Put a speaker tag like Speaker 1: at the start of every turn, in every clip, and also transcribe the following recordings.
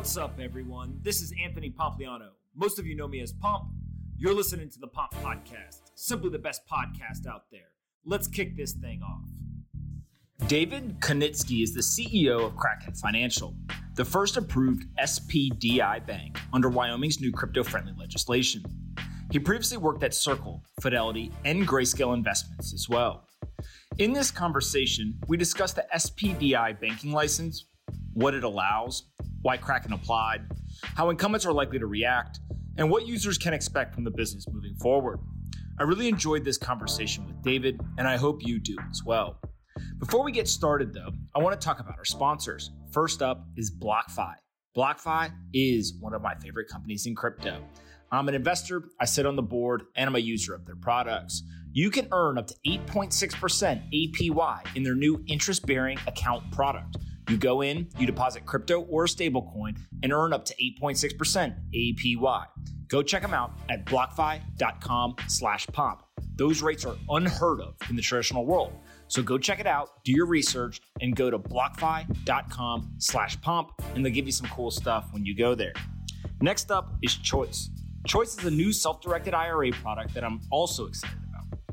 Speaker 1: What's up, everyone? This is Anthony Pompliano. Most of you know me as Pomp. You're listening to the Pomp Podcast, simply the best podcast out there. Let's kick this thing off. David Kinitsky is the CEO of Kraken Financial, the first approved SPDI bank under Wyoming's new crypto friendly legislation. He previously worked at Circle, Fidelity, and Grayscale Investments as well. In this conversation, we discuss the SPDI banking license, what it allows, why Kraken applied, how incumbents are likely to react, and what users can expect from the business moving forward. I really enjoyed this conversation with David, and I hope you do as well. Before we get started, though, I want to talk about our sponsors. First up is BlockFi. BlockFi is one of my favorite companies in crypto. I'm an investor, I sit on the board, and I'm a user of their products. You can earn up to 8.6% APY in their new interest bearing account product. You go in, you deposit crypto or a stablecoin, and earn up to 8.6% APY. Go check them out at blockfi.com slash pomp. Those rates are unheard of in the traditional world. So go check it out, do your research, and go to blockfi.com slash pomp, and they'll give you some cool stuff when you go there. Next up is Choice. Choice is a new self directed IRA product that I'm also excited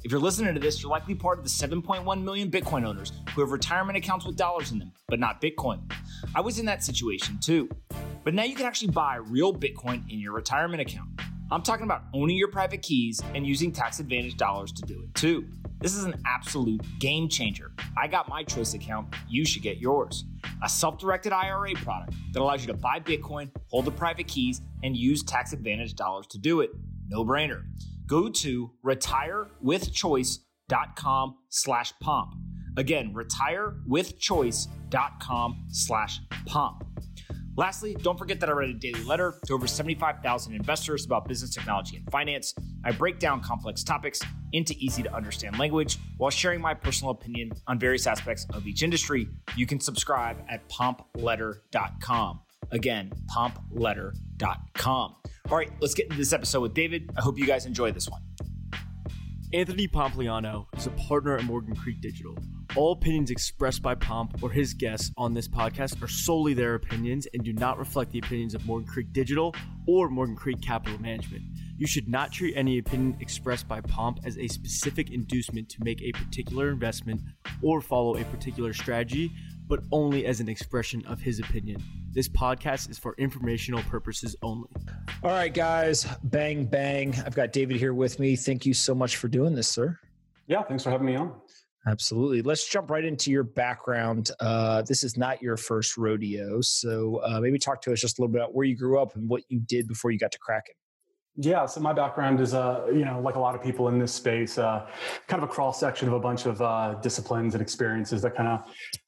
Speaker 1: if you're listening to this, you're likely part of the 7.1 million Bitcoin owners who have retirement accounts with dollars in them, but not Bitcoin. I was in that situation too. But now you can actually buy real Bitcoin in your retirement account. I'm talking about owning your private keys and using tax advantage dollars to do it too. This is an absolute game changer. I got my choice account, you should get yours. A self directed IRA product that allows you to buy Bitcoin, hold the private keys, and use tax advantage dollars to do it. No brainer go to retirewithchoice.com slash pomp. Again, retirewithchoice.com slash pomp. Lastly, don't forget that I write a daily letter to over 75,000 investors about business technology and finance. I break down complex topics into easy to understand language while sharing my personal opinion on various aspects of each industry. You can subscribe at pompletter.com. Again, pompletter.com. All right, let's get into this episode with David. I hope you guys enjoy this one.
Speaker 2: Anthony Pompliano is a partner at Morgan Creek Digital. All opinions expressed by Pomp or his guests on this podcast are solely their opinions and do not reflect the opinions of Morgan Creek Digital or Morgan Creek Capital Management. You should not treat any opinion expressed by Pomp as a specific inducement to make a particular investment or follow a particular strategy, but only as an expression of his opinion. This podcast is for informational purposes only.
Speaker 1: All right, guys, bang, bang. I've got David here with me. Thank you so much for doing this, sir.
Speaker 3: Yeah, thanks for having me on.
Speaker 1: Absolutely. Let's jump right into your background. Uh, this is not your first rodeo. So uh, maybe talk to us just a little bit about where you grew up and what you did before you got to Kraken.
Speaker 3: Yeah, so my background is, uh, you know, like a lot of people in this space, uh, kind of a cross section of a bunch of uh, disciplines and experiences that kind of,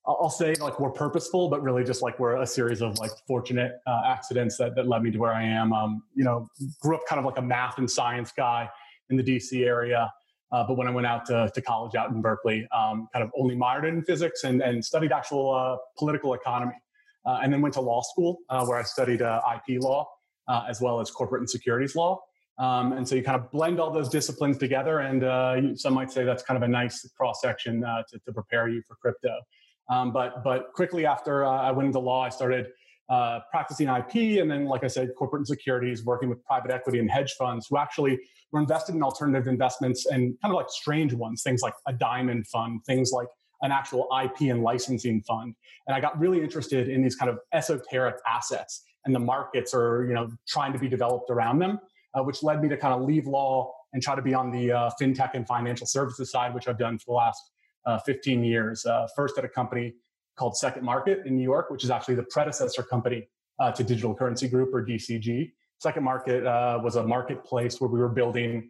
Speaker 3: I'll say, like were purposeful, but really just like were a series of like fortunate uh, accidents that, that led me to where I am. Um, you know, grew up kind of like a math and science guy in the DC area. Uh, but when I went out to, to college out in Berkeley, um, kind of only minored in physics and, and studied actual uh, political economy. and then went to law school where I studied IP law uh, as well as corporate and securities law. Um, and so you kind of blend all those disciplines together, and uh, some might say that's kind of a nice cross section uh, to, to, prepare you for crypto. Um, but but quickly after uh, I went into law, I started uh, practicing IP, and then, like I said, corporate and securities, working with private equity and hedge funds who actually were invested in alternative investments and kind of like strange ones, things like a diamond fund, things like an actual IP and licensing fund. And I got really interested in these kind of esoteric assets and the markets are you know trying to be developed around them, uh, which led me to kind of leave law and try to be on the uh, fintech and financial services side, which I've done for the last uh, 15 years. Uh, first at a company called Second Market in New York, which is actually the predecessor company uh, to Digital Currency Group or DCG. Second Market uh, was a marketplace where we were building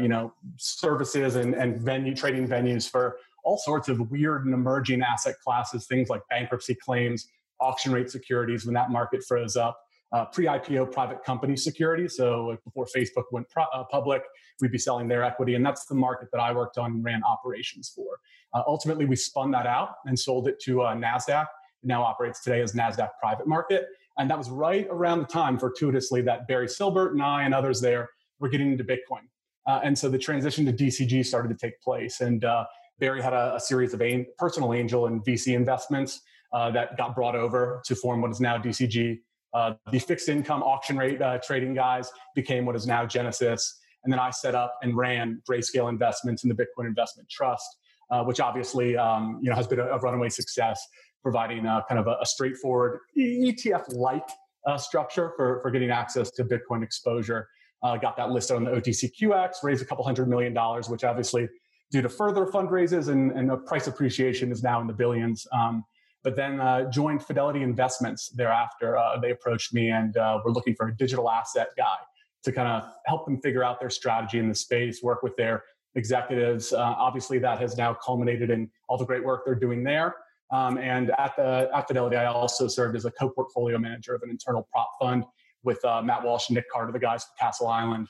Speaker 3: you know services and, and venue trading venues for all sorts of weird and emerging asset classes, things like bankruptcy claims, auction rate securities when that market froze up. Uh, pre-IPO private company securities. So before Facebook went pro- uh, public, we'd be selling their equity, and that's the market that I worked on and ran operations for. Uh, ultimately, we spun that out and sold it to uh, Nasdaq. It now operates today as Nasdaq Private Market, and that was right around the time, fortuitously, that Barry Silbert and I and others there were getting into Bitcoin. Uh, and so the transition to DCG started to take place, and uh, Barry had a, a series of a- personal angel and VC investments uh, that got brought over to form what is now DCG. Uh, the fixed income auction rate uh, trading guys became what is now Genesis. And then I set up and ran Grayscale Investments and the Bitcoin Investment Trust, uh, which obviously um, you know has been a, a runaway success, providing uh, kind of a, a straightforward ETF-like uh, structure for, for getting access to Bitcoin exposure. Got that listed on the OTCQX, raised a couple hundred million dollars, which obviously, due to further fundraises and, and price appreciation, is now in the billions. Um, but then uh, joined Fidelity Investments thereafter. Uh, they approached me and uh, were looking for a digital asset guy to kind of help them figure out their strategy in the space, work with their executives. Uh, obviously, that has now culminated in all the great work they're doing there. Um, and at the at Fidelity, I also served as a co-portfolio manager of an internal prop fund with uh, Matt Walsh and Nick Carter, the guys from Castle Island.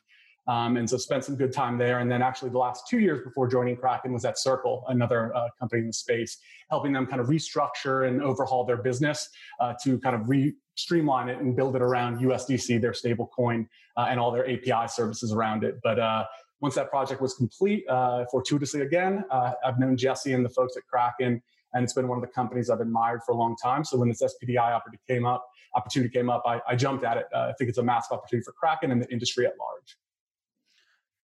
Speaker 3: Um, and so spent some good time there. And then actually the last two years before joining Kraken was at Circle, another uh, company in the space, helping them kind of restructure and overhaul their business uh, to kind of re streamline it and build it around USDC, their stable coin, uh, and all their API services around it. But uh, once that project was complete, uh, fortuitously again, uh, I've known Jesse and the folks at Kraken, and it's been one of the companies I've admired for a long time. So when this SPDI opportunity came up, opportunity came up, I, I jumped at it. I think it's a massive opportunity for Kraken and the industry at large.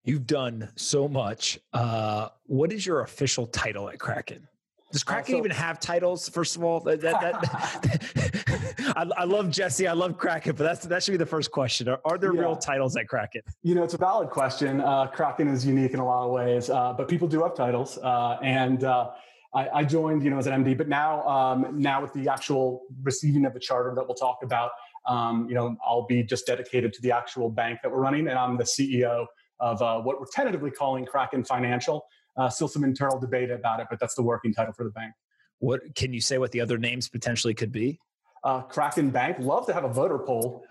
Speaker 1: You've done so much. Uh, what is your official title at Kraken? Does uh, Kraken uh, so, even have titles? First of all, that, that, that I, I, love Jesse. I love Kraken, but that's that should be the first question. Are, are there yeah. real titles at Kraken?
Speaker 3: You know, it's a valid question. Uh, Kraken is unique in a lot of ways, uh, but people do have titles. Uh, and uh, I, I, joined, you know, as an MD, but now, um, now with the actual receiving of the charter that we'll talk about, um, you know, I'll be just dedicated to the actual bank that we're running, and I'm the CEO of uh, what we're tentatively calling Kraken Financial. Uh, still some internal debate about it, but that's the working title for the bank.
Speaker 1: What can you say? What the other names potentially could be?
Speaker 3: Uh, Kraken Bank. Love to have a voter poll.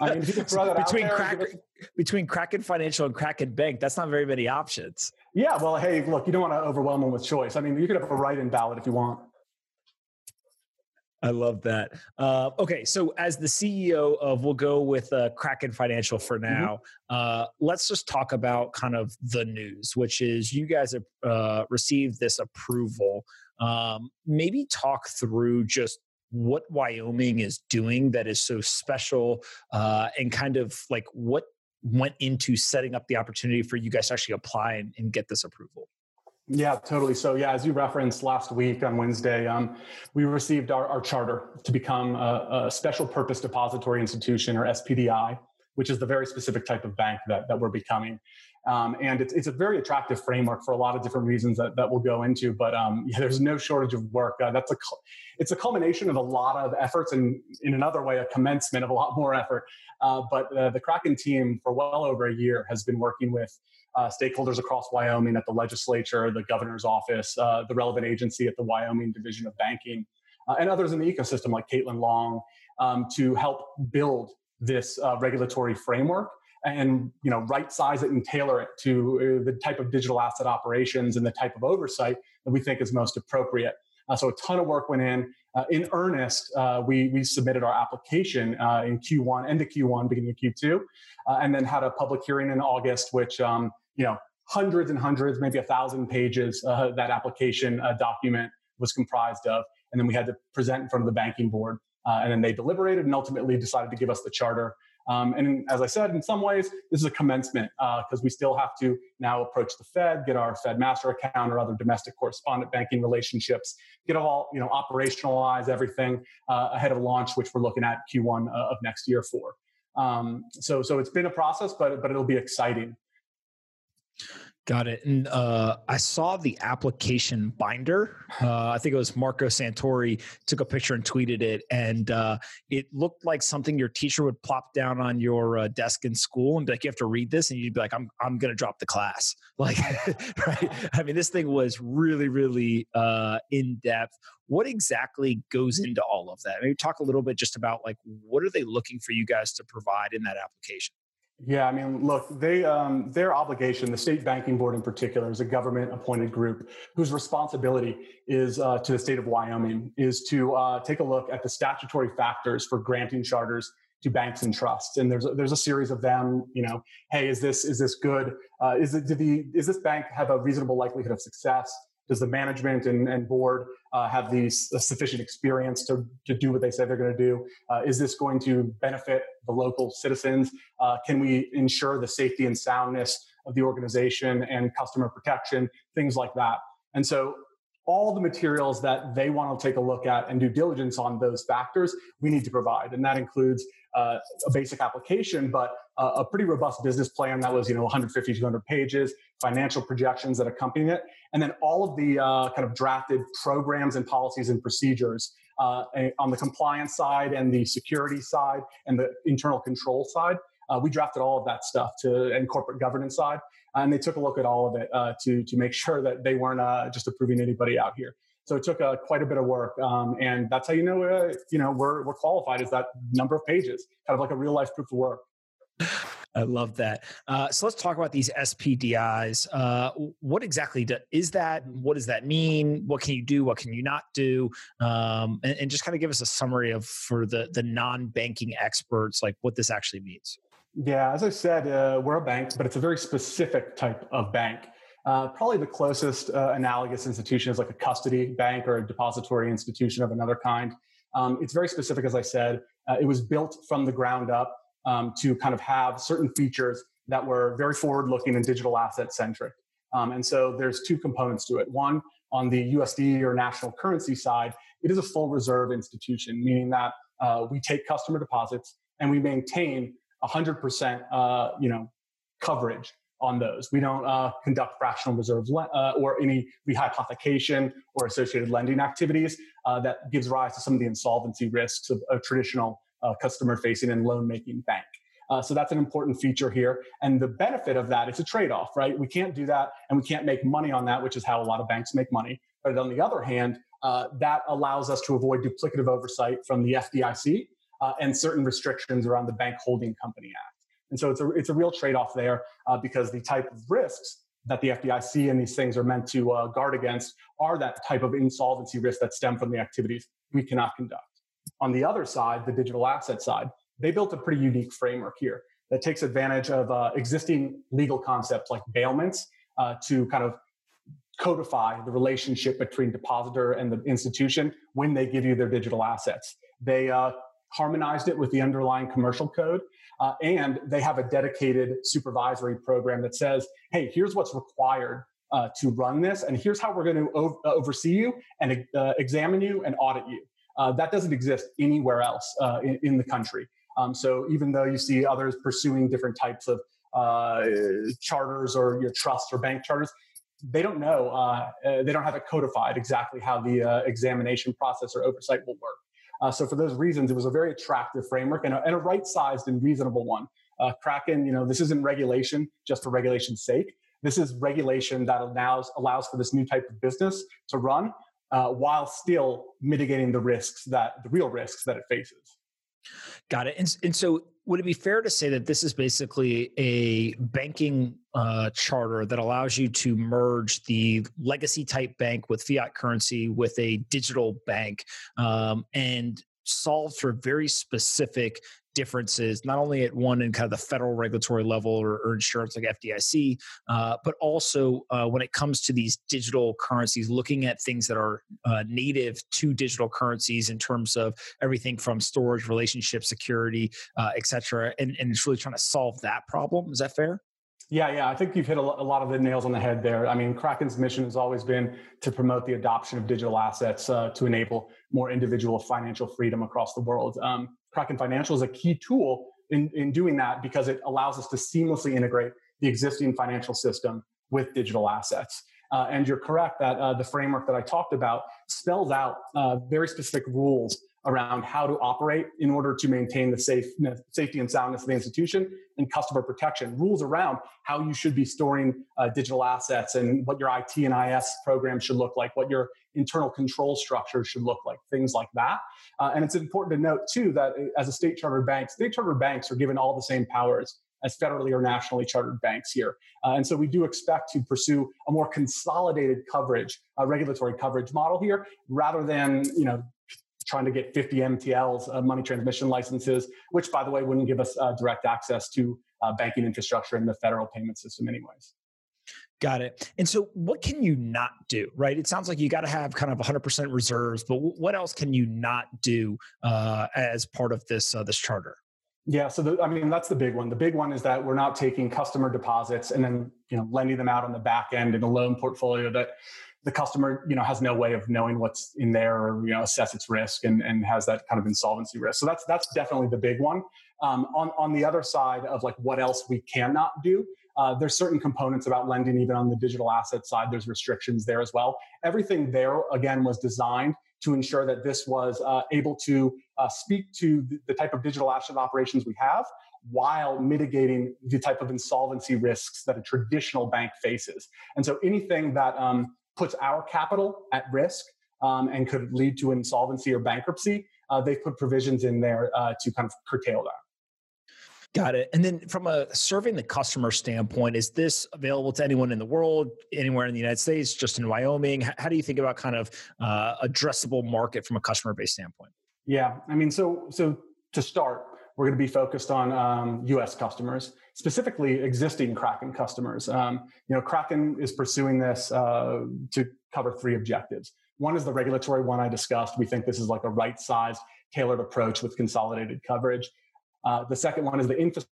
Speaker 1: I mean, between Kraken, between Kraken Financial and Kraken Bank, that's not very many options.
Speaker 3: Yeah, well, hey, look, you don't want to overwhelm them with choice. I mean, you could have a write-in ballot if you want.
Speaker 1: I love that. Uh, okay, so as the CEO of, we'll go with uh, Kraken Financial for mm-hmm. now. Mm-hmm. Uh, let's just talk about kind of the news, which is you guys have uh, received this approval. Um, maybe talk through just what Wyoming is doing that is so special, uh, and kind of like what went into setting up the opportunity for you guys to actually apply and, and get this approval.
Speaker 3: Yeah, totally. So, yeah, as you referenced last week on Wednesday, um, we received our, our, charter to become a, a, special purpose depository institution or SPDI, which is the very specific type of bank that, that we're becoming. Um, and it's, it's a very attractive framework for a lot of different reasons that, that we'll go into. But um, yeah, there's no shortage of work. Uh, that's a it's a culmination of a lot of efforts, and in another way, a commencement of a lot more effort. Uh, but uh, the Kraken team, for well over a year, has been working with uh, stakeholders across Wyoming at the legislature, the governor's office, uh, the relevant agency at the Wyoming Division of Banking, uh, and others in the ecosystem like Caitlin Long um, to help build this uh, regulatory framework and you know right size it and tailor it to uh, the type of digital asset operations and the type of oversight that we think is most appropriate. Uh, so a ton of work went in. In earnest, we, we submitted our application in Q1, end of Q1, beginning of Q2, and then had a public hearing in August, which um, you know, hundreds and hundreds, maybe a thousand pages uh, that application uh, document was comprised of. And then we had to present in front of the banking board. Uh, and then they deliberated and ultimately decided to give us the charter. Um, and as I said, in some ways, this is a commencement because uh, we still have to now approach the Fed, get our Fed master account or other domestic correspondent banking relationships, get all you know operationalize everything uh, ahead of launch, which we're looking at Q1 uh, of next year for. Um, so, so it's been a process, but but it'll be exciting.
Speaker 1: Got it. And uh, I saw the application binder. Uh, I think it was Marco Santori took a picture and tweeted it, and uh, it looked like something your teacher would plop down on your uh, desk in school and be like, "You have to read this," and you'd be like, "I'm I'm going to drop the class." Like, right? I mean, this thing was really really uh, in depth. What exactly goes into all of that? Maybe talk a little bit just about like what are they looking for you guys to provide in that application.
Speaker 3: Yeah, I mean, look, they um, their obligation, the state banking board in particular, is a government-appointed group whose responsibility is uh, to the state of Wyoming is to uh, take a look at the statutory factors for granting charters to banks and trusts. And there's a, there's a series of them. You know, hey, is this is this good? Uh, is it did the is this bank have a reasonable likelihood of success? Does the management and, and board uh, have the sufficient experience to, to do what they say they're going to do? Uh, is this going to benefit the local citizens? Uh, can we ensure the safety and soundness of the organization and customer protection, things like that? And so all the materials that they want to take a look at and do diligence on those factors, we need to provide. And that includes uh, a basic application, but uh, a pretty robust business plan that was, you know, 150, 200 pages, financial projections that accompany it, and then all of the uh, kind of drafted programs and policies and procedures uh, on the compliance side and the security side and the internal control side. Uh, we drafted all of that stuff to and corporate governance side and they took a look at all of it uh, to to make sure that they weren't uh, just approving anybody out here. So it took uh, quite a bit of work, um, and that's how you know uh, you know we're we're qualified is that number of pages, kind of like a real life proof of work.
Speaker 1: I love that. Uh, so let's talk about these SPDIs. Uh, what exactly do, is that? What does that mean? What can you do? What can you not do? Um, and, and, just kind of give us a summary of for the the non banking experts, like what this actually means.
Speaker 3: Yeah, as I said, uh, we're a bank, but it's a very specific type of bank. Uh, probably the closest uh, analogous institution is like a custody bank or a depository institution of another kind. Um, it's very specific, as I said. Uh, it was built from the ground up um, to kind of have certain features that were very forward looking and digital asset centric. Um, and so there's two components to it. One, on the USD or national currency side, it is a full reserve institution, meaning that uh, we take customer deposits and we maintain 100% uh, you know coverage on those. We don't uh, conduct fractional reserve le- uh, or any rehypothecation or associated lending activities uh, that gives rise to some of the insolvency risks of a traditional uh, customer facing and loan making bank. So that's an important feature here. And the benefit of that is a trade off, right? We can't do that and we can't make money on that, which is how a lot of banks make money. But on the other hand, that allows us to avoid duplicative oversight from the FDIC uh, and certain restrictions around the Bank Holding Company Act. And so it's a, it's a real trade off there uh, because the type of risks that the FDIC and these things are meant to uh, guard against are that type of insolvency risk that stem from the activities we cannot conduct. On the other side, the digital asset side, they built a pretty unique framework here that takes advantage of uh, existing legal concepts like bailments uh, to kind of codify the relationship between depositor and the institution when they give you their digital assets. They uh, harmonized it with the underlying commercial code. Uh, and they have a dedicated supervisory program that says, hey, here's what's required uh, to run this, and here's how we're going to uh, oversee you and uh, examine you and audit you. Uh, that doesn't exist anywhere else uh, in, in, the country. Um, so even though you see others pursuing different types of charters or your trusts or bank charters, they don't know, they don't have it codified exactly how the examination process or oversight will work. Uh, so for those reasons, it was a very attractive framework and a, and a right-sized and reasonable one. Uh, Kraken, you know, this isn't regulation just for regulation's sake. This is regulation that allows allows for this new type of business to run uh, while still mitigating the risks that the real risks that it faces.
Speaker 1: Got it. And, and so would it be fair to say that this is basically a banking uh, charter that allows you to merge the legacy type bank with fiat currency with a digital bank um, and solve for very specific differences, not only at one and kind of the federal regulatory level or, or insurance like FDIC, uh, but also uh, when it comes to these digital currencies, looking at things that are uh, native to digital currencies in terms of everything from storage, relationship, security, uh, et cetera, and, and it's really trying to solve that problem. Is that fair?
Speaker 3: Yeah, yeah, I think you've hit a lot of the nails on the head there. I mean, Kraken's mission has always been to promote the adoption of digital assets uh, to enable more individual financial freedom across the world. Um, Kraken Financial is a key tool in, in doing that because it allows us to seamlessly integrate the existing financial system with digital assets. Uh, and you're correct that uh, the framework that I talked about spells out uh, very specific rules around how to operate in order to maintain the safe, safety and soundness of the institution and customer protection. Rules around how you should be storing uh, digital assets and what your IT and IS program should look like, what your internal control structure should look like, things like that. Uh, and it's important to note too that uh, as a state chartered bank, state chartered banks are given all the same powers as federally or nationally chartered banks here. Uh, and so we do expect to pursue a more consolidated coverage, uh, regulatory coverage model here, rather than you know trying to get 50 MTLs, uh, money transmission licenses, which, by the way, wouldn't give us uh, direct access to uh, banking infrastructure in the federal payment system, anyways.
Speaker 1: Got it. And so, what can you not do? Right? It sounds like you got to have kind of 100% reserves, but what else can you not do uh, as part of this uh, this charter?
Speaker 3: Yeah, so the, I mean that's the big one. The big one is that we're not taking customer deposits and then you know lending them out on the back end in a loan portfolio that the customer you know has no way of knowing what's in there or you know assess its risk and, and has that kind of insolvency risk. So that's that's definitely the big one. Um, on on the other side of like what else we cannot do, uh, there's certain components about lending even on the digital asset side. There's restrictions there as well. Everything there again was designed to ensure that this was uh, able to uh, speak to the type of digital asset operations we have while mitigating the type of insolvency risks that a traditional bank faces. And so anything that um, puts our capital at risk um, and could lead to insolvency or bankruptcy, uh, they've put provisions in there uh, to kind of curtail that.
Speaker 1: Got it. And then from a serving the customer standpoint, is this available to anyone in the world, anywhere in the United States, just in Wyoming? How do you think about kind of uh, addressable market from a customer base standpoint?
Speaker 3: Yeah, I mean, so so to start, we're going to be focused on um, U.S. customers, specifically existing Kraken customers. Um, you know, Kraken is pursuing this uh, to cover three objectives. One is the regulatory one I discussed. We think this is like a right-sized, tailored approach with consolidated coverage. Uh, the second one is the infrastructure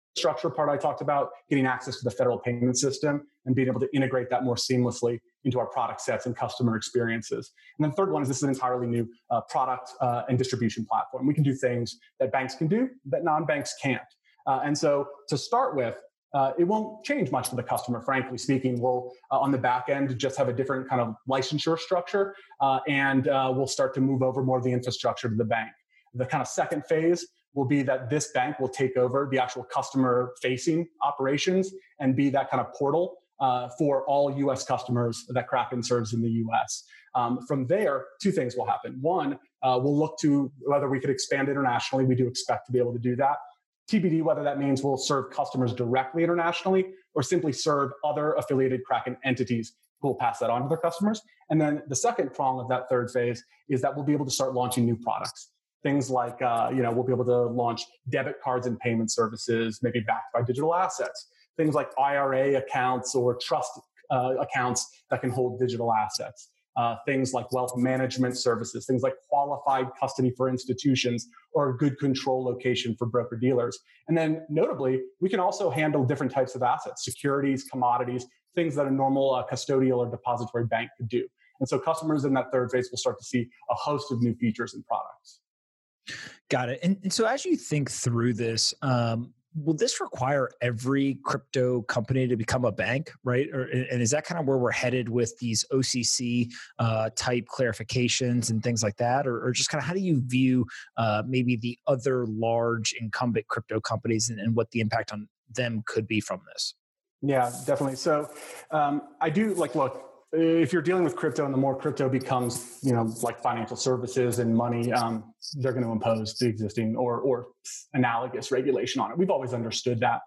Speaker 3: part I talked about, getting access to the federal payment system and being able to integrate that more seamlessly into our product sets and customer experiences. And then third one is this is an entirely new uh, product uh, and distribution platform. We can do things that banks can do that non-banks can't. Uh, and so to start with, uh, it won't change much for the customer, frankly speaking. We'll, uh, on the back end, just have a different kind of licensure structure, uh, and we'll start to move over more of the infrastructure to the bank. The kind of second phase will be that this bank will take over the actual customer facing operations and be that kind of portal uh, for all US customers that Kraken serves in the US. Um, from there, two things will happen. One, uh, we'll look to whether we could expand internationally. We do expect to be able to do that. TBD, whether that means we'll serve customers directly internationally or simply serve other affiliated Kraken entities who will pass that on to their customers. And then the second prong of that third phase is that we'll be able to start launching new products things like uh, you know we'll be able to launch debit cards and payment services maybe backed by digital assets. Things like ira accounts or trust uh, accounts that can hold digital assets. Uh, things like wealth management services things like qualified custody for institutions or a good control location for broker dealers and then notably we can also handle different types of assets securities commodities things that a normal uh, custodial or depository bank could do. And so customers in that third phase will start to see a host of new features and products
Speaker 1: Got it. And, and so as you think through this, um, will this require every crypto company to become a bank, right? Or, and is that kind of where we're headed with these OCC uh, type clarifications and things like that? Or, or, just kind of how do you view uh, maybe the other large incumbent crypto companies and, and what the impact on them could be from this?
Speaker 3: Yeah, definitely. So um, I do like look if you're dealing with crypto and the more crypto becomes you know like financial services and money um, they're going to impose the existing or or analogous regulation on it. We've always understood that.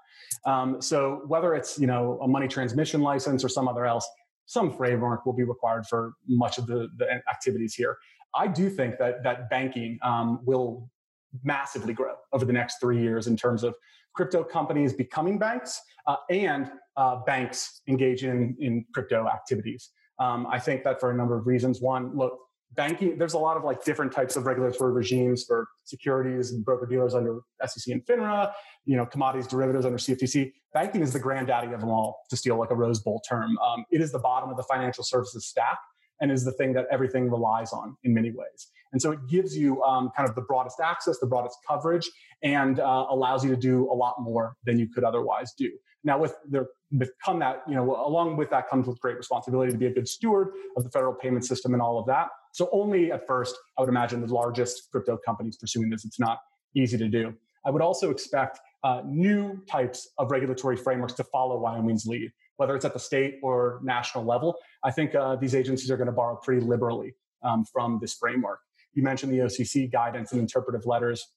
Speaker 3: Um, so whether it's you know a money transmission license or some other else some framework will be required for much of the, the activities here. I do think that that banking um, will massively grow over the next three years in terms of crypto companies becoming banks uh, and uh, banks engage in, in crypto activities. Um, I think that for a number of reasons. One, look, banking, there's a lot of like different types of regulatory regimes for securities and broker dealers under SEC and FINRA, you know, commodities derivatives under CFTC. Banking is the granddaddy of them all, to steal like a Rose Bowl term. Um, it is the bottom of the financial services stack and is the thing that everything relies on in many ways. And so it gives you um, kind of the broadest access, the broadest coverage, and uh, allows you to do a lot more than you could otherwise do. Now, with the with come that you know along with that comes with great responsibility to be a good steward of the federal payment system and all of that. So only at first, I would imagine the largest crypto companies pursuing this. It's not easy to do. I would also expect uh, new types of regulatory frameworks to follow Wyoming's lead, whether it's at the state or national level. I think uh, these agencies are going to borrow pretty liberally um, from this framework. You mentioned the OCC guidance and interpretive letters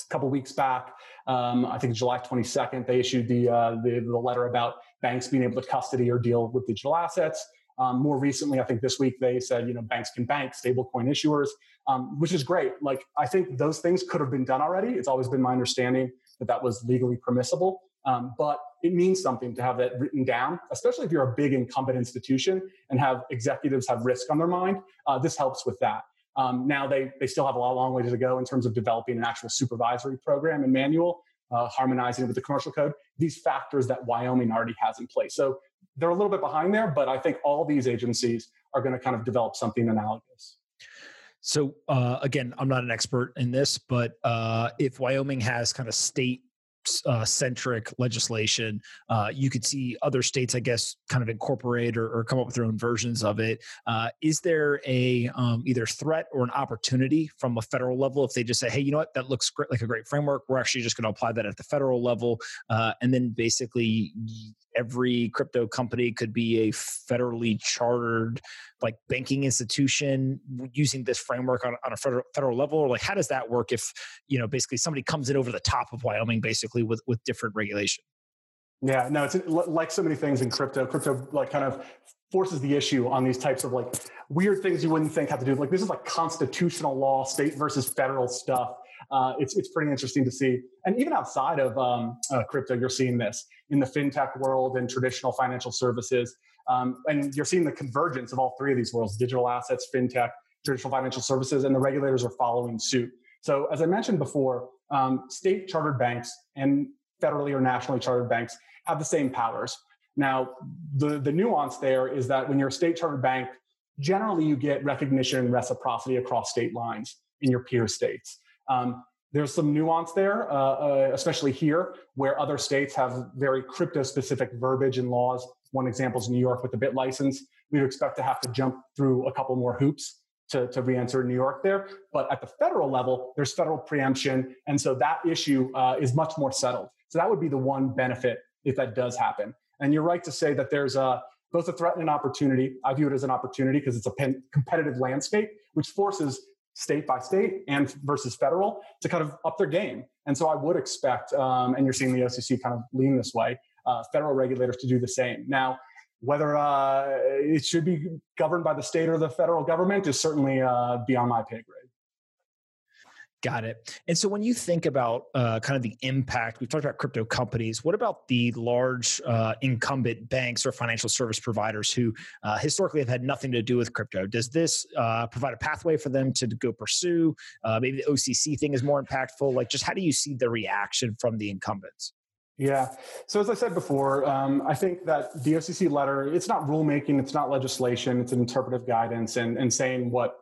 Speaker 3: a couple weeks back. Um, I think July 22nd, they issued the, uh, the, the letter about banks being able to custody or deal with digital assets. Um, more recently, I think this week they said, you know, banks can bank stablecoin issuers, um, which is great. Like, I think those things could have been done already. It's always been my understanding that that was legally permissible. Um, but it means something to have that written down, especially if you're a big incumbent institution and have executives have risk on their mind. Uh, this helps with that. Um, now they they still have a long, long way to go in terms of developing an actual supervisory program and manual, uh, harmonizing it with the commercial code. These factors that Wyoming already has in place. So they're a little bit behind there, but I think all these agencies are going to kind of develop something analogous.
Speaker 1: So uh, again, I'm not an expert in this, but uh, if Wyoming has kind of state uh, centric legislation. Uh, you could see other states, I guess, kind of incorporate or, or come up with their own versions of it. Uh, is there a um, either threat or an opportunity from a federal level if they just say, "Hey, you know what? That looks great, like a great framework. We're actually just going to apply that at the federal level," uh, and then basically every crypto company could be a federally chartered like banking institution using this framework on, on a federal, federal level or like how does that work if you know basically somebody comes in over the top of wyoming basically with with different regulation
Speaker 3: yeah no it's like so many things in crypto crypto like kind of forces the issue on these types of like weird things you wouldn't think have to do like this is like constitutional law state versus federal stuff uh, it's it's pretty interesting to see. And even outside of um, uh, crypto, you're seeing this in the fintech world and traditional financial services. Um, and you're seeing the convergence of all three of these worlds: digital assets, fintech, traditional financial services, and the regulators are following suit. So, as I mentioned before, um, state chartered banks and federally or nationally chartered banks have the same powers. Now, the, the nuance there is that when you're a state chartered bank, generally you get recognition and reciprocity across state lines in your peer states. Um, there's some nuance there, uh, uh, especially here, where other states have very crypto specific verbiage and laws. One example is New York with the bit license. We would expect to have to jump through a couple more hoops to, to re enter New York there. But at the federal level, there's federal preemption. And so that issue uh, is much more settled. So that would be the one benefit if that does happen. And you're right to say that there's a, both a threat and an opportunity. I view it as an opportunity because it's a pen, competitive landscape, which forces state by state and versus federal to kind of up their game. And so I would expect, um, and you're seeing the OCC kind of lean this way, uh, federal regulators to do the same. Now, whether uh, it should be governed by the state or the federal government is certainly uh, beyond my pay grade.
Speaker 1: Got it. And so when you think about uh, kind of the impact, we've talked about crypto companies. What about the large uh, incumbent banks or financial service providers who uh, historically have had nothing to do with crypto? Does this uh, provide a pathway for them to go pursue? Uh, maybe the OCC thing is more impactful. Like, just how do you see the reaction from the incumbents?
Speaker 3: Yeah. So as I said before, um, I think that the OCC letter, it's not rulemaking, it's not legislation, it's an interpretive guidance and, and saying what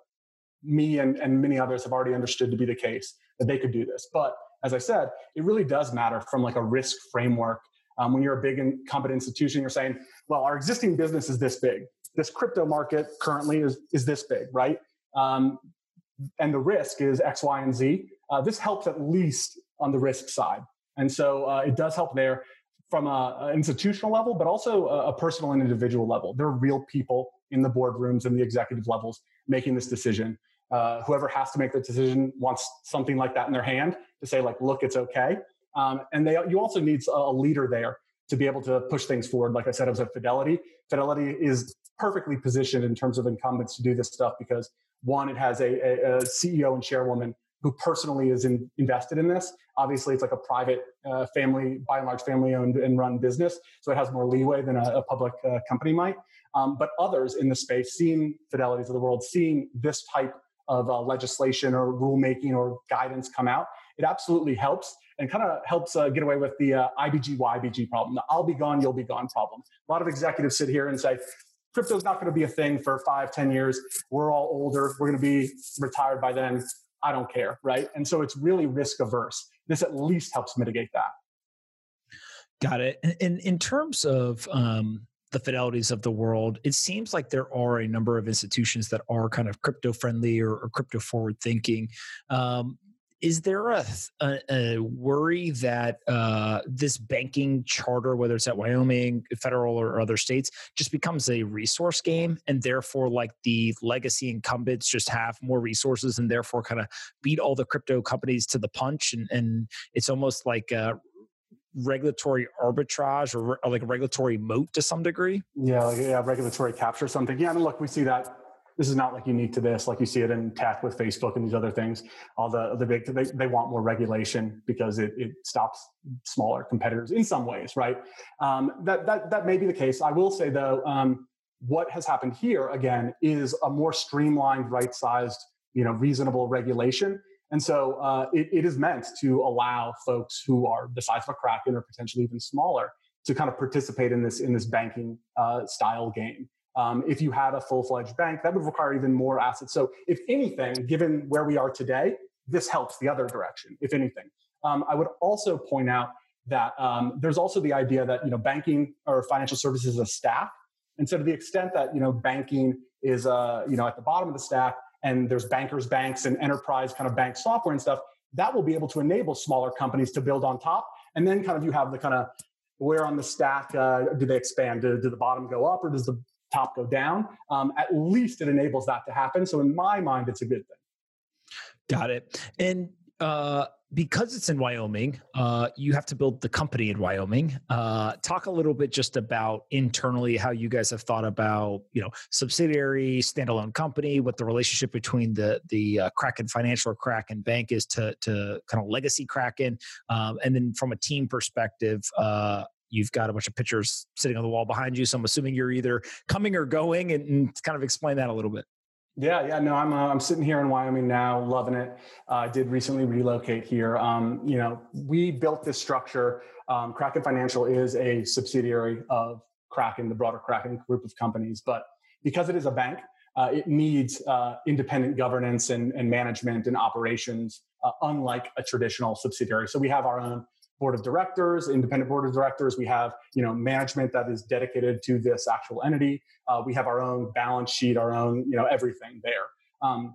Speaker 3: me and, and many others have already understood to be the case that they could do this. But as I said, it really does matter from like a risk framework. Um, when you're a big incumbent institution, you're saying, well, our existing business is this big. This crypto market currently is, is this big, right? Um, and the risk is X, Y, and Z. Uh, this helps at least on the risk side. And so uh, it does help there from an institutional level, but also a, a personal and individual level. There are real people in the boardrooms and the executive levels making this decision. Uh, whoever has to make the decision wants something like that in their hand to say like look it's okay. Um, and they you also need a leader there to be able to push things forward. Like i said it was a fidelity. Fidelity is perfectly positioned in terms of incumbents to do this stuff because one it has a, a, a ceo and chairwoman who personally is in, invested in this obviously it's like a private uh, family by and large family owned and run business so it has more leeway than a, a public uh, company might um, but others in the space seeing fidelities of the world seeing this type of uh, legislation or rulemaking or guidance come out, it absolutely helps and kind of helps uh, get away with the uh, IBG YBG problem, the I'll be gone, you'll be gone problem. A lot of executives sit here and say, crypto's not going to be a thing for five, ten years. We're all older. We're going to be retired by then. I don't care, right? And so it's really risk averse. This at least helps mitigate that.
Speaker 1: Got it. And in terms of um, the fidelities of the world it seems like there are a number of institutions that are kind of crypto friendly or, or crypto forward thinking um, is there a, a, a worry that uh, this banking charter, whether it's at Wyoming, federal, or other states, just becomes a resource game, and therefore, like the legacy incumbents just have more resources, and therefore, kind of beat all the crypto companies to the punch, and, and it's almost like uh, regulatory arbitrage or, or, like a regulatory moat to some degree?
Speaker 3: Yeah, like, yeah, regulatory capture something. Yeah, I mean, look, we see that this is not like unique to this. Like you see it in tech with Facebook and these other things. All the the big they, they want more regulation because it, it stops smaller competitors in some ways, right? Um, that that that may be the case. I will say though, um, what has happened here again is a more streamlined, right-sized, you know, reasonable regulation. And so uh, it, it is meant to allow folks who are the size of a Kraken or potentially even smaller to kind of participate in this in this banking uh, style game. Um, if you had a full fledged bank, that would require even more assets. So, if anything, given where we are today, this helps the other direction, if anything. Um, I would also point out that um, there's also the idea that you know banking or financial services is a stack, and so to the extent that you know banking is uh, you know at the bottom of the stack, and there's bankers banks and enterprise kind of bank software and stuff, that will be able to enable smaller companies to build on top, and then kind of you have the kind of where on the stack uh, do they expand? Do, do, the bottom go up or does the top go down. Um, at least it enables that to happen. So in my mind, it's a good thing.
Speaker 1: Got it. And uh, because it's in Wyoming, uh, you have to build the company in Wyoming. Uh, talk a little bit just about internally how you guys have thought about you know subsidiary, standalone company, what the relationship between the the uh, Kraken Financial or Kraken Bank is to to kind of legacy Kraken, um, and then from a team perspective, uh, you've got a bunch of pictures sitting on the wall behind you. So I'm assuming you're either coming or going, and, and kind of explain that a little bit.
Speaker 3: Yeah, yeah, no, I'm uh, I'm sitting here in Wyoming now, loving it. Uh, I did recently relocate here. Um, you know, we built this structure. Um, Kraken Financial is a subsidiary of Kraken, the broader Kraken group of companies, but because it is a bank, uh, it needs uh, independent governance and, and management and operations, uh, unlike a traditional subsidiary. So we have our own board of directors, independent board of directors. We have you know management that is dedicated to this actual entity. Uh, we have our own balance sheet, our own you know everything there. Um,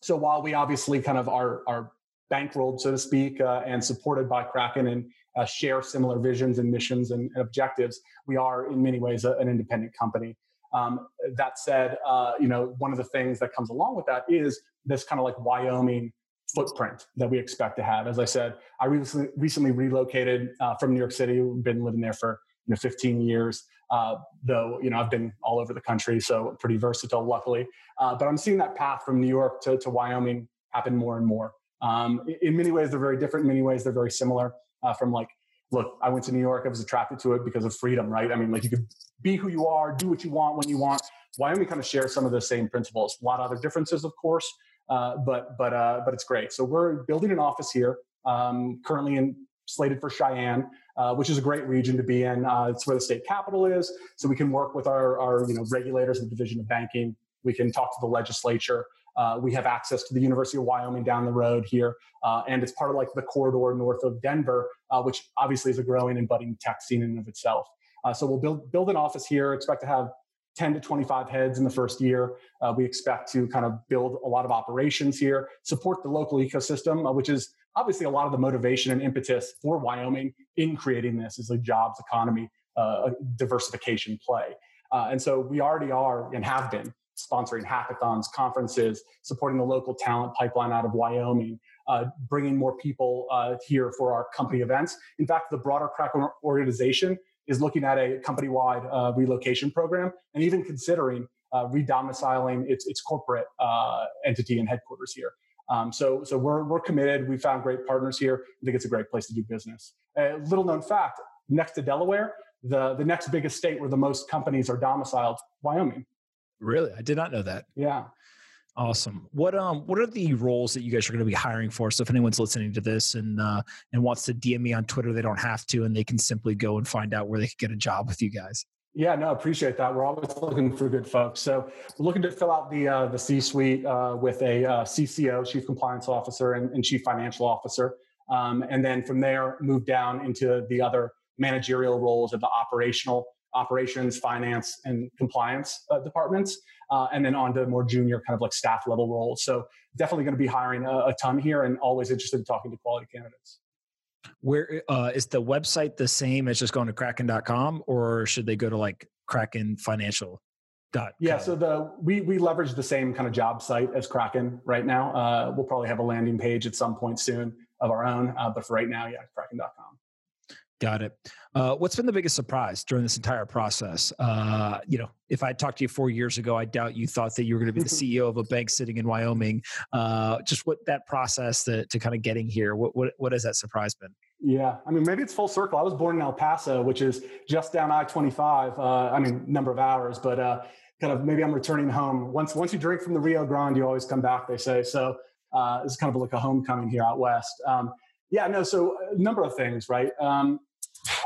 Speaker 3: so while we obviously kind of are are bankrolled, so to speak, uh, and supported by Kraken and uh, share similar visions and missions and, and, objectives, we are in many ways a, an independent company. Um, that said, uh, you know one of the things that comes along with that is this kind of like Wyoming footprint that we expect to have. As I said, I recently, recently relocated uh, from New York City. Been living there for you know 15 years. Uh, though you know I've been all over the country, so pretty versatile, luckily. Uh, but I'm seeing that path from New York to, to Wyoming happen more and more. Um, in many ways, they're very different. In many ways, they're very similar. Uh, from like, look, I went to New York. I was attracted to it because of freedom, right? I mean, like you could be who you are, do what you want when you want. Wyoming kind of shares some of the same principles. A lot of other differences, of course, uh, but but uh, but it's great. So we're building an office here, um, currently in slated for Cheyenne, uh, which is a great region to be in. Uh, it's where the state capital is, so we can work with our, our you know regulators the Division of Banking. We can talk to the legislature. Uh, we have access to the University of Wyoming down the road here, uh, and it's part of like the corridor north of Denver, which obviously is a growing and budding tech scene in and of itself. so we'll build build an office here. Expect to have 10 to 25 heads in the first year. Uh, we expect to kind of build a lot of operations here, support the local ecosystem, uh, which is obviously a lot of the motivation and impetus for Wyoming in creating this is a jobs economy, uh, diversification play. Uh, and so we already are and have been sponsoring hackathons, conferences, supporting the local talent pipeline out of Wyoming, uh, bringing more people uh, here for our company events. In fact, the broader Kraken organization is looking at a company-wide uh, relocation program and even considering uh, redomiciling its, its corporate uh, entity and headquarters here. Um, so, so we're, we're committed. We found great partners here. I think it's a great place to do business. A little known fact, next to Delaware, the, the next biggest state where the most companies are domiciled, Wyoming.
Speaker 1: Really? I did not know that.
Speaker 3: Yeah.
Speaker 1: Awesome. What um what are the roles that you guys are going to be hiring for? So if anyone's listening to this and uh, and wants to DM me on Twitter, they don't have to, and they can simply go and find out where they can get a job with you guys.
Speaker 3: Yeah, no, appreciate that. We're always looking for good folks. So we're looking to fill out the uh, the C suite uh, with a uh, CCO, Chief Compliance Officer, and, and Chief Financial Officer, um, and then from there move down into the other managerial roles of the operational operations, finance, and compliance uh, departments uh, and then on to more junior kind of like staff level roles. So definitely going to be hiring a, a, ton here and always interested in talking to quality candidates.
Speaker 1: Where uh, is the website the same as just going to kraken.com or should they go to like Kraken Financial?
Speaker 3: Yeah, so the we we leverage the same kind of job site as Kraken right now. Uh, we'll probably have a landing page at some point soon of our own, uh, but for right now, yeah, Kraken.com.
Speaker 1: Got it. Uh, what's been the biggest surprise during this entire process? Uh, you know, if I talked to you four years ago, I doubt you thought that you were going to be the CEO of a bank sitting in Wyoming. Uh, just what that process to, to kind of getting here, what, what, what has that surprise been?
Speaker 3: Yeah, I mean, maybe it's full circle. I was born in El Paso, which is just down I-25. Uh, I mean, number of hours, but uh, kind of maybe I'm returning home. Once once you drink from the Rio Grande, you always come back. They say so. Uh, it's kind of like a homecoming here out west. Um, yeah, no. So a number of things, right? Um,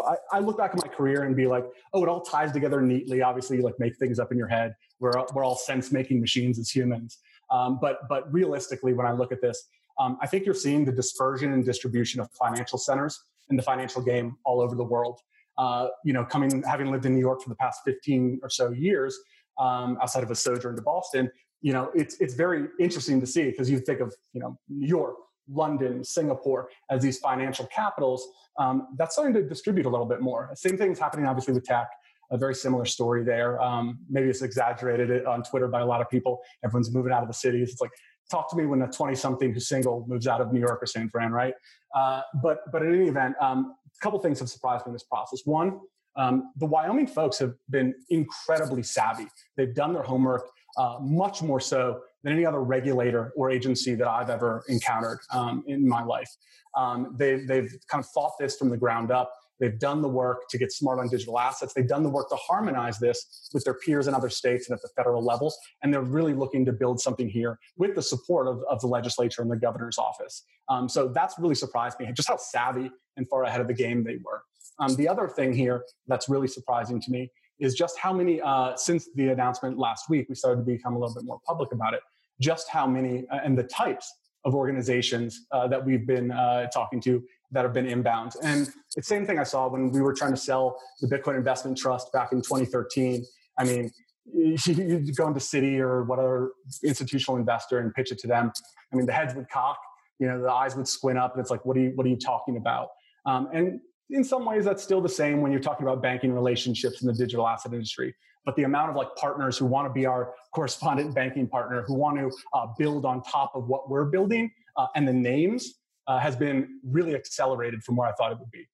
Speaker 3: I, I, look back at my career and be like, oh, it all ties together neatly. Obviously, you like make things up in your head. We're we're all sense making machines as humans. Um, but but realistically, when I look at this, um, I think you're seeing the dispersion and distribution of financial centers in the financial game all over the world. Uh, you know, coming having lived in New York for the past 15 or so years, um, outside of a sojourn to Boston, you know, it's it's very interesting to see because you think of you know New York, London, Singapore as these financial capitals, um, that's starting to distribute a little bit more. Same thing is happening obviously with tech. A very similar story there. Um, maybe it's exaggerated on Twitter by a lot of people. Everyone's moving out of the cities. It's like talk to me when a 20 something who's single moves out of New York or San Fran, right? Uh, but but in any event, um, a couple things have surprised me in this process. One, um, the Wyoming folks have been incredibly savvy. They've done their homework uh, much more so than any other regulator or agency that I've ever encountered um, in my life. Um, they've, they've kind of thought this from the ground up. They've done the work to get smart on digital assets. They've done the work to harmonize this with their peers in other states and at the federal levels. And they're really looking to build something here with the support of, of the legislature and the governor's office. Um, so that's really surprised me, just how savvy and far ahead of the game they were. Um, the other thing here that's really surprising to me is just how many, uh, since the announcement last week, we started to become a little bit more public about it, just how many uh, and the types of organizations uh, that we've been uh, talking to that have been inbound. And it's the same thing I saw when we were trying to sell the Bitcoin Investment Trust back in 2013. I mean, you go into Citi or whatever institutional investor and pitch it to them. I mean, the heads would cock, you know, the eyes would squint up, and it's like, what are you, what are you talking about? Um, and in some ways, that's still the same when you're talking about banking relationships in the digital asset industry. But the amount of like partners who want to be our correspondent banking partner, who want to uh, build on top of what we're building, uh, and the names uh, has been really accelerated from where I thought it would be.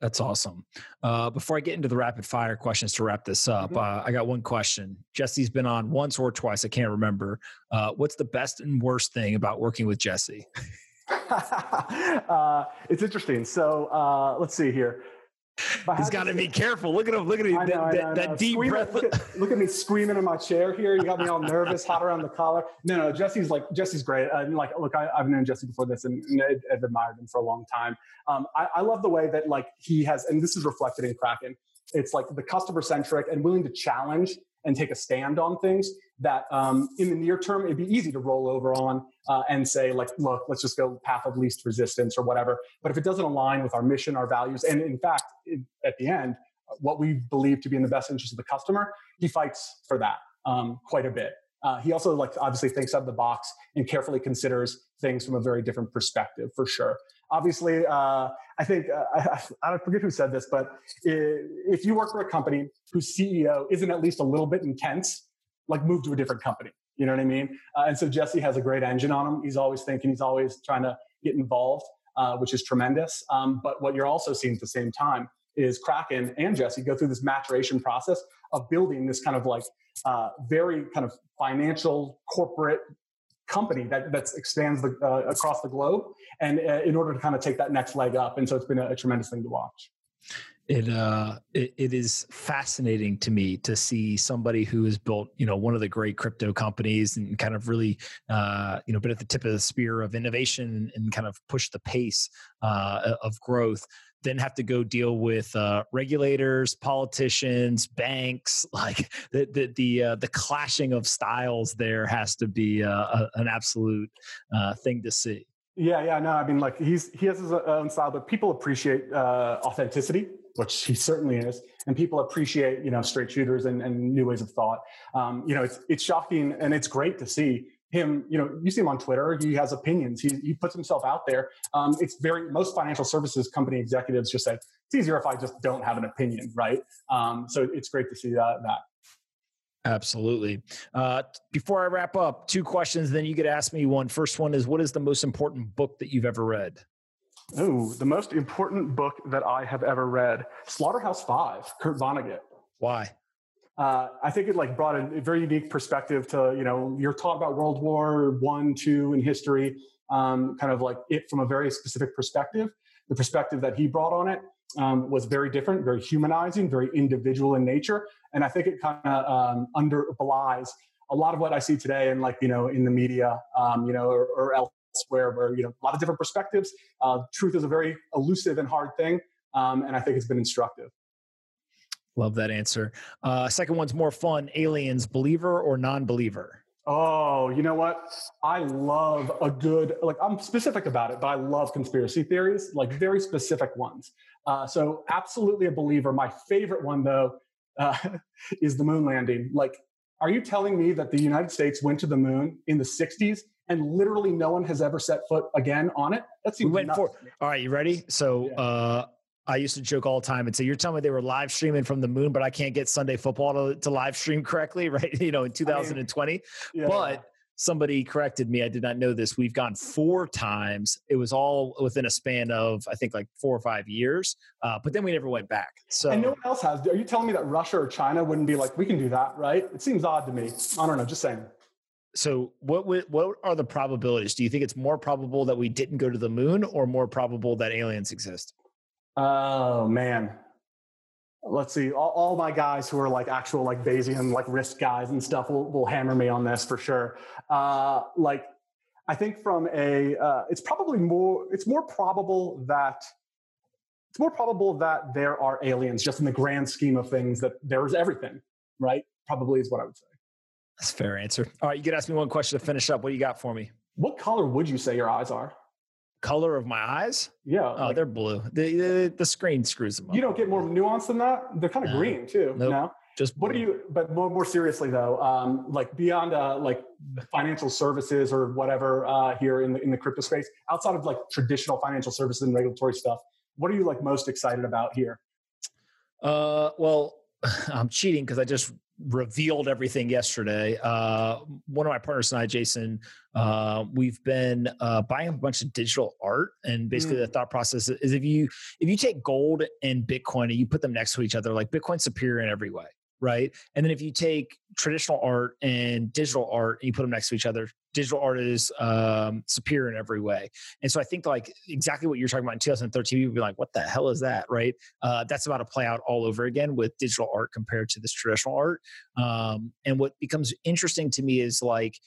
Speaker 1: That's awesome. Uh, before I get into the rapid fire questions to wrap this up, mm-hmm. uh, I got one question. Jesse's been on once or twice. I can't remember. Uh, what's the best and worst thing about working with Jesse?
Speaker 3: uh, it's interesting. So uh, let's see here.
Speaker 1: He's got to be careful. Look at him. Look at him. Know, that, that, that deep breath.
Speaker 3: Look at, look at, me screaming in my chair here. You got me all nervous, hot around the collar. No, no. Jesse's like Jesse's great. Uh, like, look, I, have known Jesse before this, and, and I've admired him for a long time. Um, I, I love the way that like he has, and this is reflected in Kraken. It's like the customer centric and willing to challenge and take a stand on things that um, in the near term it'd be easy to roll over on uh, and say like look let's just go path of least resistance or whatever. But if it doesn't align with our mission our values and in fact it, at the end what we believe to be in the best interest of the customer he fights for that um, quite a bit. Uh, he also like obviously thinks out of the box and carefully considers things from a very different perspective for sure. Obviously uh, i think uh, I, I forget who said this but if you work for a company whose ceo isn't at least a little bit intense like move to a different company you know what i mean uh, and so jesse has a great engine on him he's always thinking he's always trying to get involved uh, which is tremendous um, but what you're also seeing at the same time is kraken and jesse go through this maturation process of building this kind of like uh, very kind of financial corporate company that that expands the, uh, across the globe, and uh, in order to kind of take that next leg up. And so it's been a, a tremendous thing to watch.
Speaker 1: It, uh, it, it is fascinating to me to see somebody who has built you know one of the great crypto companies and kind of really uh, you know been at the tip of the spear of innovation and kind of push the pace uh, of growth then have to go deal with uh, regulators, politicians, banks. Like the the the, uh, the clashing of styles there has to be uh, a, an absolute uh, thing to see.
Speaker 3: Yeah, yeah, no, I mean, like he's he has his own style, but people appreciate uh, authenticity, which he certainly is, and people appreciate you know straight shooters and, and new ways of thought. Um, you know, it's it's shocking and it's great to see him, you know, you see him on Twitter. He has opinions. He, he puts himself out there. Um, it's very most financial services company executives just say it's easier if I just don't have an opinion, right? Um, so it's great to see that. that.
Speaker 1: Absolutely. Uh, before I wrap up, two questions. Then you could ask me one. First one is, what is the most important book that you've ever read?
Speaker 3: Oh, the most important book that I have ever read, Slaughterhouse Five, Kurt Vonnegut.
Speaker 1: Why?
Speaker 3: Uh, I think it like brought a, a, very unique perspective to you know you're taught about World War One, Two in history, um, kind of like it from a very specific perspective. The perspective that he brought on it um, was very different, very humanizing, very individual in nature, and I think it kind of um, under belies a lot of what I see today in like you know in the media, um, you know, or, or elsewhere, where you know a lot of different perspectives. Uh, truth is a very elusive and hard thing, um, and I think it's been instructive.
Speaker 1: Love that answer. Uh, second one's more fun. Aliens, believer or non-believer?
Speaker 3: Oh, you know what? I love a good, like, I'm specific about it, but I love conspiracy theories, like very specific ones. Uh, so, absolutely a believer. My favorite one, though, uh, is the moon landing. Like, are you telling me that the United States went to the moon in the 60s and literally no one has ever set foot again on it?
Speaker 1: That seems we went for. All right, you ready? So, yeah. uh, I used to joke all the time and say, "You're telling me they were live streaming from the moon, but I can't get Sunday football to, to live stream correctly, right? You know, in 2020." I mean, yeah. But somebody corrected me. I did not know this. We've gone four times. It was all within a span of I think like four or five years. Uh, but then we never went back. So
Speaker 3: and no one else has. Are you telling me that Russia or China wouldn't be like, we can do that, right? It seems odd to me. I don't know. Just saying.
Speaker 1: So what what are the probabilities? Do you think it's more probable that we didn't go to the moon, or more probable that aliens exist?
Speaker 3: Oh man. Let's see. All, all, my guys who are like actual like Bayesian like risk guys and stuff will, will hammer me on this for sure. Uh, like I think from a uh, it's probably more it's more probable that it's more probable that there are aliens just in the grand scheme of things that there's everything, right? Probably is what I would say.
Speaker 1: That's a fair answer. All right, you could ask me one question to finish up. What do you got for me?
Speaker 3: What color would you say your eyes are?
Speaker 1: color of my eyes?
Speaker 3: Yeah.
Speaker 1: Oh, like, they're blue. The, the, the screen screws them up.
Speaker 3: You don't get more nuance than that. They're kind of no. green too. Nope. No.
Speaker 1: Just
Speaker 3: what do you? But more, more seriously though, um, like beyond uh, like financial services or whatever uh, here in the in the crypto space, outside of like traditional financial services and regulatory stuff, what are you like most excited about here?
Speaker 1: Uh, well, I'm cheating because I just revealed everything yesterday. Uh, one of my partners and I, Jason, uh, we've been uh, buying a bunch of digital art, and basically mm. the thought process is if you if you take gold and Bitcoin and you put them next to each other, like Bitcoin's superior in every way right? And then if you take traditional art and digital art and you put them next to each other, digital art is um, superior in every way. And so I think like exactly what you're talking about in 2013, you'd be like, what the hell is that, right? Uh, that's about to play out all over again with digital art compared to this traditional art. Um, and what becomes interesting to me is like,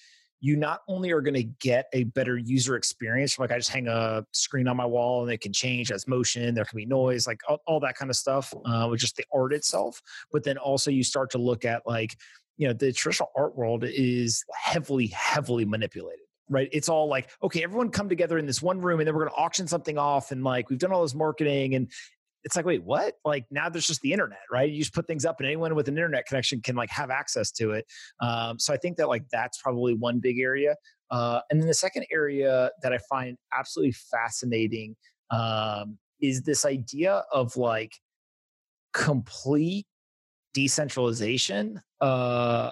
Speaker 1: you not only are going to get a better user experience like i just hang a screen on my wall and it can change as motion there can be noise like all, all that kind of stuff uh, with just the art itself but then also you start to look at like you know the traditional art world is heavily heavily manipulated right? It's all like okay everyone come together in this one room and then we're going to auction something off and like we've done all this marketing and it's like wait what? Like now there's just the internet right? You just put things up and anyone with an internet connection can like have access to it. Um, so i think that like that's probably one big area. Uh, and then the second area that i find absolutely fascinating um, is this idea of like complete decentralization uh,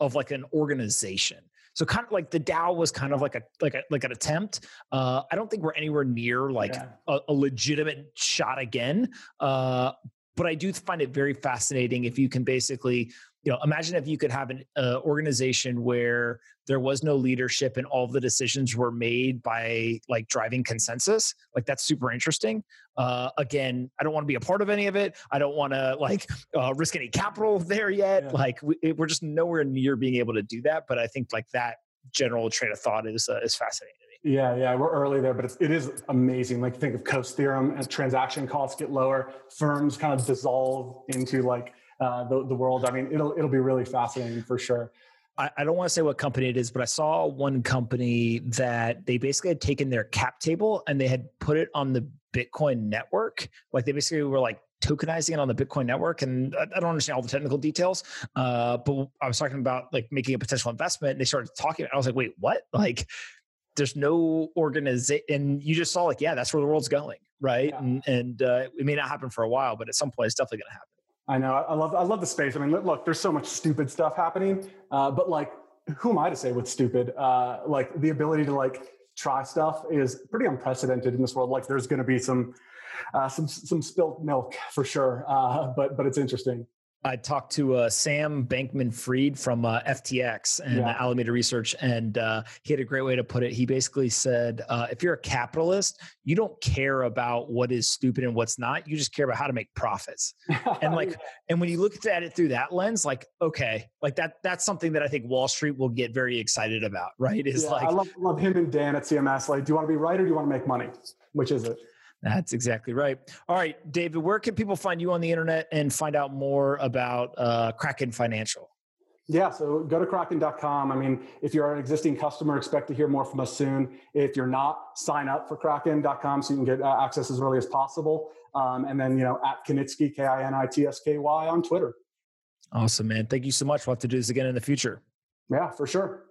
Speaker 1: of like an organization so kind of like the DAO was kind of like a like a like an attempt. Uh, I don't think we're anywhere near like yeah. a, a, legitimate shot again. Uh, but I do find it very fascinating if you can basically you know imagine if you could have an uh, organization where there was no leadership and all the decisions were made by like driving consensus like that's super interesting uh, again i don't want to be a part of any of it i don't want to like uh, risk any capital there yet yeah. like we, we're just nowhere near being able to do that but i think like that general train of thought is uh, is fascinating to me.
Speaker 3: yeah, yeah, we're early there, but it's, it is amazing. Like think of Coase theorem as transaction costs get lower, firms kind of dissolve into like uh, the, the world. I mean, it'll it'll be really fascinating for sure.
Speaker 1: I, I don't want to say what company it is, but I saw one company that they basically had taken their cap table and they had put it on the Bitcoin network. Like they basically were like tokenizing it on the Bitcoin network. And I don't understand all the technical details, uh, but I was talking about like making a potential investment. And they started talking. I was like, wait, what? Like, there's no organization. And you just saw like, yeah, that's where the world's going, right? Yeah. And, and uh, it may not happen for a while, but at some point, it's definitely going to happen.
Speaker 3: I know. I love. I love the space. I mean, look, there's so much stupid stuff happening, uh, but like, who am I to say what's stupid? Uh, like the ability to like try stuff is pretty unprecedented in this world. Like there's going to be some uh, some some spilt milk for sure, uh, but but it's interesting.
Speaker 1: I talked to uh, Sam Bankman Fried from uh, FTX and yeah. Alameda Research, and uh, he had a great way to put it. He basically said, uh, if you're a capitalist, you don't care about what is stupid and what's not. You just care about how to make profits. and like, and when you look at it through that lens, like, okay, like that, that's something that I think Wall Street will get very excited about, right? Is
Speaker 3: yeah,
Speaker 1: like,
Speaker 3: I love, love him and Dan at CMS. Like, do you want to be right or do you want to make money? Which is it?
Speaker 1: That's exactly right. All right, David, where can people find you on the internet and find out more about uh, Kraken Financial?
Speaker 3: Yeah, so go to kraken.com. I mean, if you're an existing customer, expect to hear more from us soon. If you're not, sign up for kraken.com so you can get uh, access as early as possible. Um, and then, you know, at Kinitsky, K I N I T S K Y on Twitter.
Speaker 1: Awesome, man. Thank you so much. We'll have to do this again in the future.
Speaker 3: Yeah, for sure.